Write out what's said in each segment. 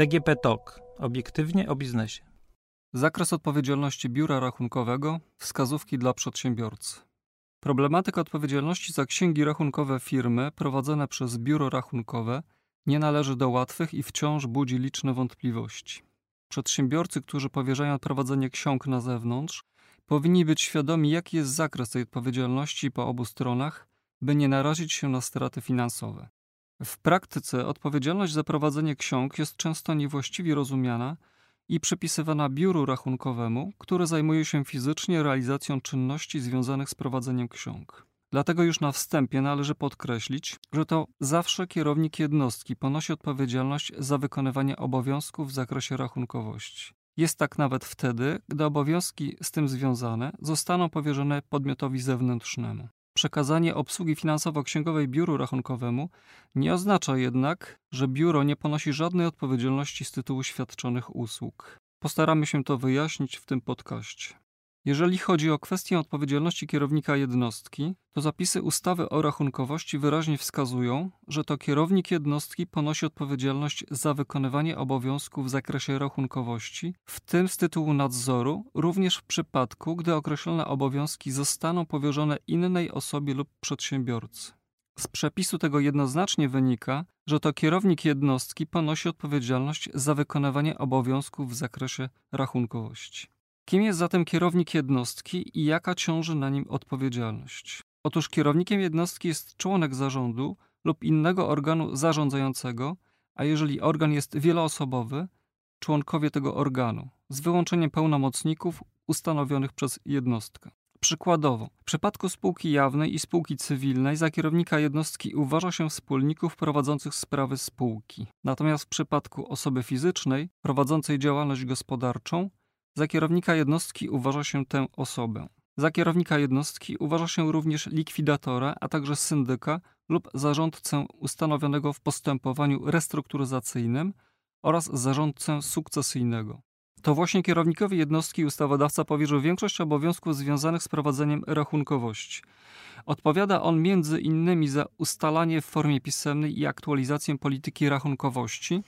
DGP Talk. Obiektywnie o biznesie. Zakres odpowiedzialności biura rachunkowego, wskazówki dla przedsiębiorcy. Problematyka odpowiedzialności za księgi rachunkowe firmy prowadzone przez biuro rachunkowe nie należy do łatwych i wciąż budzi liczne wątpliwości. Przedsiębiorcy, którzy powierzają prowadzenie ksiąg na zewnątrz, powinni być świadomi, jaki jest zakres tej odpowiedzialności po obu stronach, by nie narazić się na straty finansowe. W praktyce odpowiedzialność za prowadzenie ksiąg jest często niewłaściwie rozumiana i przypisywana biuru rachunkowemu, które zajmuje się fizycznie realizacją czynności związanych z prowadzeniem ksiąg. Dlatego już na wstępie należy podkreślić, że to zawsze kierownik jednostki ponosi odpowiedzialność za wykonywanie obowiązków w zakresie rachunkowości. Jest tak nawet wtedy, gdy obowiązki z tym związane zostaną powierzone podmiotowi zewnętrznemu. Przekazanie obsługi finansowo-księgowej biuru rachunkowemu nie oznacza jednak, że biuro nie ponosi żadnej odpowiedzialności z tytułu świadczonych usług. Postaramy się to wyjaśnić w tym podcaście. Jeżeli chodzi o kwestię odpowiedzialności kierownika jednostki, to zapisy ustawy o rachunkowości wyraźnie wskazują, że to kierownik jednostki ponosi odpowiedzialność za wykonywanie obowiązków w zakresie rachunkowości, w tym z tytułu nadzoru, również w przypadku, gdy określone obowiązki zostaną powierzone innej osobie lub przedsiębiorcy. Z przepisu tego jednoznacznie wynika, że to kierownik jednostki ponosi odpowiedzialność za wykonywanie obowiązków w zakresie rachunkowości. Kim jest zatem kierownik jednostki i jaka ciąży na nim odpowiedzialność? Otóż kierownikiem jednostki jest członek zarządu lub innego organu zarządzającego, a jeżeli organ jest wieloosobowy, członkowie tego organu, z wyłączeniem pełnomocników ustanowionych przez jednostkę. Przykładowo, w przypadku spółki jawnej i spółki cywilnej za kierownika jednostki uważa się wspólników prowadzących sprawy spółki. Natomiast w przypadku osoby fizycznej prowadzącej działalność gospodarczą za kierownika jednostki uważa się tę osobę. Za kierownika jednostki uważa się również likwidatora, a także syndyka lub zarządcę ustanowionego w postępowaniu restrukturyzacyjnym oraz zarządcę sukcesyjnego. To właśnie kierownikowi jednostki ustawodawca powierzył większość obowiązków związanych z prowadzeniem rachunkowości. Odpowiada on między innymi za ustalanie w formie pisemnej i aktualizację polityki rachunkowości,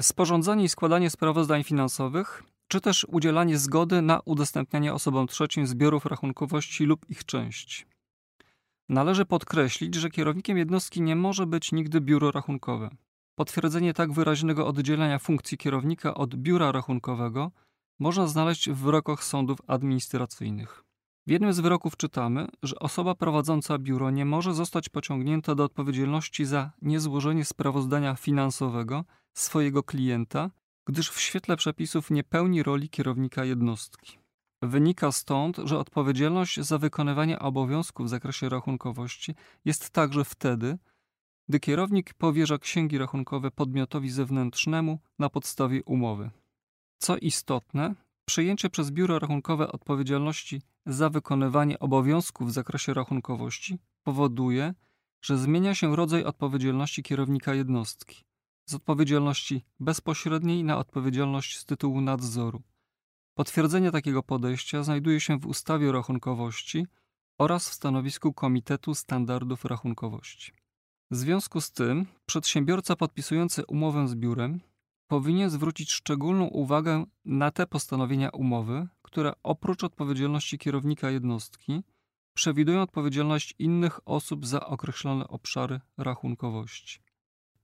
sporządzanie i składanie sprawozdań finansowych, czy też udzielanie zgody na udostępnianie osobom trzecim zbiorów rachunkowości lub ich części. Należy podkreślić, że kierownikiem jednostki nie może być nigdy biuro rachunkowe. Potwierdzenie tak wyraźnego oddzielenia funkcji kierownika od biura rachunkowego można znaleźć w wyrokach sądów administracyjnych. W jednym z wyroków czytamy, że osoba prowadząca biuro nie może zostać pociągnięta do odpowiedzialności za niezłożenie sprawozdania finansowego swojego klienta gdyż w świetle przepisów nie pełni roli kierownika jednostki. Wynika stąd, że odpowiedzialność za wykonywanie obowiązków w zakresie rachunkowości jest także wtedy, gdy kierownik powierza księgi rachunkowe podmiotowi zewnętrznemu na podstawie umowy. Co istotne, przyjęcie przez biuro rachunkowe odpowiedzialności za wykonywanie obowiązków w zakresie rachunkowości powoduje, że zmienia się rodzaj odpowiedzialności kierownika jednostki z odpowiedzialności bezpośredniej na odpowiedzialność z tytułu nadzoru. Potwierdzenie takiego podejścia znajduje się w ustawie o rachunkowości oraz w stanowisku Komitetu Standardów Rachunkowości. W związku z tym przedsiębiorca podpisujący umowę z biurem powinien zwrócić szczególną uwagę na te postanowienia umowy, które oprócz odpowiedzialności kierownika jednostki przewidują odpowiedzialność innych osób za określone obszary rachunkowości.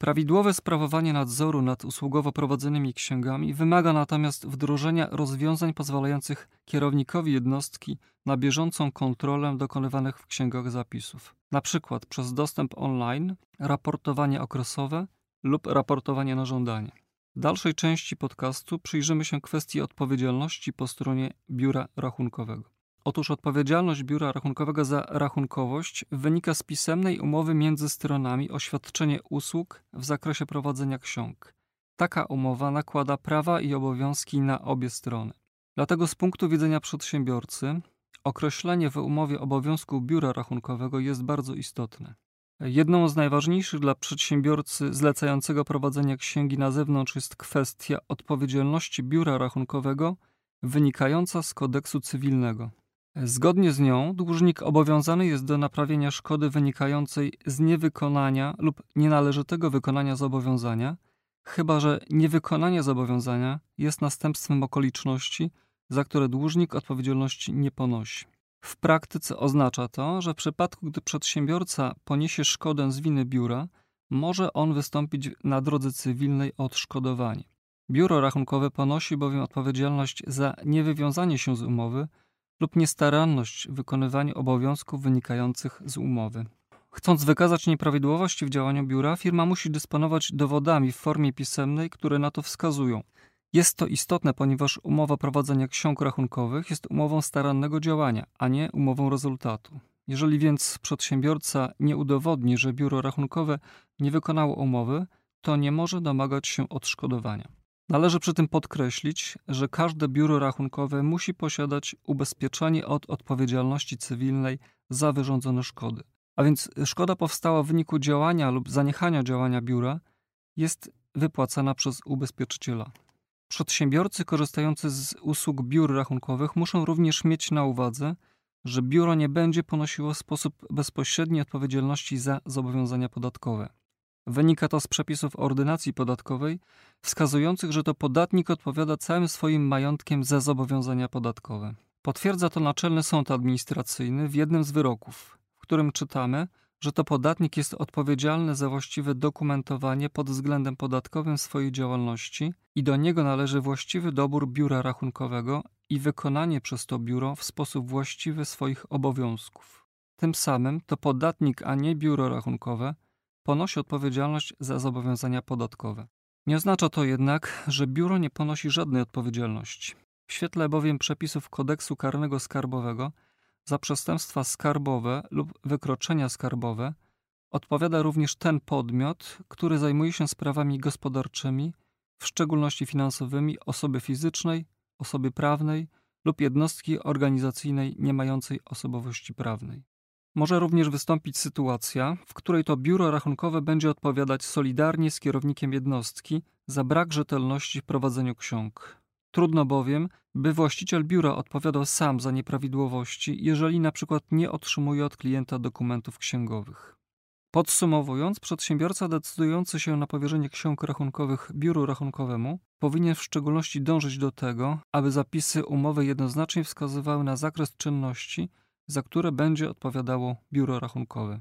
Prawidłowe sprawowanie nadzoru nad usługowo prowadzonymi księgami wymaga natomiast wdrożenia rozwiązań pozwalających kierownikowi jednostki na bieżącą kontrolę dokonywanych w księgach zapisów, np. przez dostęp online, raportowanie okresowe lub raportowanie na żądanie. W dalszej części podcastu przyjrzymy się kwestii odpowiedzialności po stronie biura rachunkowego. Otóż odpowiedzialność biura rachunkowego za rachunkowość wynika z pisemnej umowy między stronami o świadczenie usług w zakresie prowadzenia ksiąg. Taka umowa nakłada prawa i obowiązki na obie strony. Dlatego z punktu widzenia przedsiębiorcy określenie w umowie obowiązku biura rachunkowego jest bardzo istotne. Jedną z najważniejszych dla przedsiębiorcy zlecającego prowadzenie księgi na zewnątrz jest kwestia odpowiedzialności biura rachunkowego wynikająca z kodeksu cywilnego. Zgodnie z nią dłużnik obowiązany jest do naprawienia szkody wynikającej z niewykonania lub nienależytego wykonania zobowiązania, chyba że niewykonanie zobowiązania jest następstwem okoliczności, za które dłużnik odpowiedzialności nie ponosi. W praktyce oznacza to, że w przypadku, gdy przedsiębiorca poniesie szkodę z winy biura, może on wystąpić na drodze cywilnej o odszkodowanie. Biuro rachunkowe ponosi bowiem odpowiedzialność za niewywiązanie się z umowy lub niestaranność w wykonywaniu obowiązków wynikających z umowy. Chcąc wykazać nieprawidłowości w działaniu biura, firma musi dysponować dowodami w formie pisemnej, które na to wskazują. Jest to istotne, ponieważ umowa prowadzenia ksiąg rachunkowych jest umową starannego działania, a nie umową rezultatu. Jeżeli więc przedsiębiorca nie udowodni, że biuro rachunkowe nie wykonało umowy, to nie może domagać się odszkodowania. Należy przy tym podkreślić, że każde biuro rachunkowe musi posiadać ubezpieczenie od odpowiedzialności cywilnej za wyrządzone szkody. A więc szkoda powstała w wyniku działania lub zaniechania działania biura jest wypłacana przez ubezpieczyciela. Przedsiębiorcy korzystający z usług biur rachunkowych muszą również mieć na uwadze, że biuro nie będzie ponosiło w sposób bezpośredni odpowiedzialności za zobowiązania podatkowe. Wynika to z przepisów ordynacji podatkowej, wskazujących, że to podatnik odpowiada całym swoim majątkiem za zobowiązania podatkowe. Potwierdza to Naczelny Sąd Administracyjny w jednym z wyroków, w którym czytamy, że to podatnik jest odpowiedzialny za właściwe dokumentowanie pod względem podatkowym swojej działalności i do niego należy właściwy dobór biura rachunkowego i wykonanie przez to biuro w sposób właściwy swoich obowiązków. Tym samym to podatnik, a nie biuro rachunkowe, ponosi odpowiedzialność za zobowiązania podatkowe. Nie oznacza to jednak, że biuro nie ponosi żadnej odpowiedzialności. W świetle bowiem przepisów kodeksu karnego skarbowego za przestępstwa skarbowe lub wykroczenia skarbowe odpowiada również ten podmiot, który zajmuje się sprawami gospodarczymi, w szczególności finansowymi osoby fizycznej, osoby prawnej lub jednostki organizacyjnej nie mającej osobowości prawnej. Może również wystąpić sytuacja, w której to biuro rachunkowe będzie odpowiadać solidarnie z kierownikiem jednostki za brak rzetelności w prowadzeniu ksiąg. Trudno bowiem, by właściciel biura odpowiadał sam za nieprawidłowości, jeżeli na przykład nie otrzymuje od klienta dokumentów księgowych. Podsumowując, przedsiębiorca decydujący się na powierzenie ksiąg rachunkowych biuru rachunkowemu powinien w szczególności dążyć do tego, aby zapisy umowy jednoznacznie wskazywały na zakres czynności, za które będzie odpowiadało biuro rachunkowe.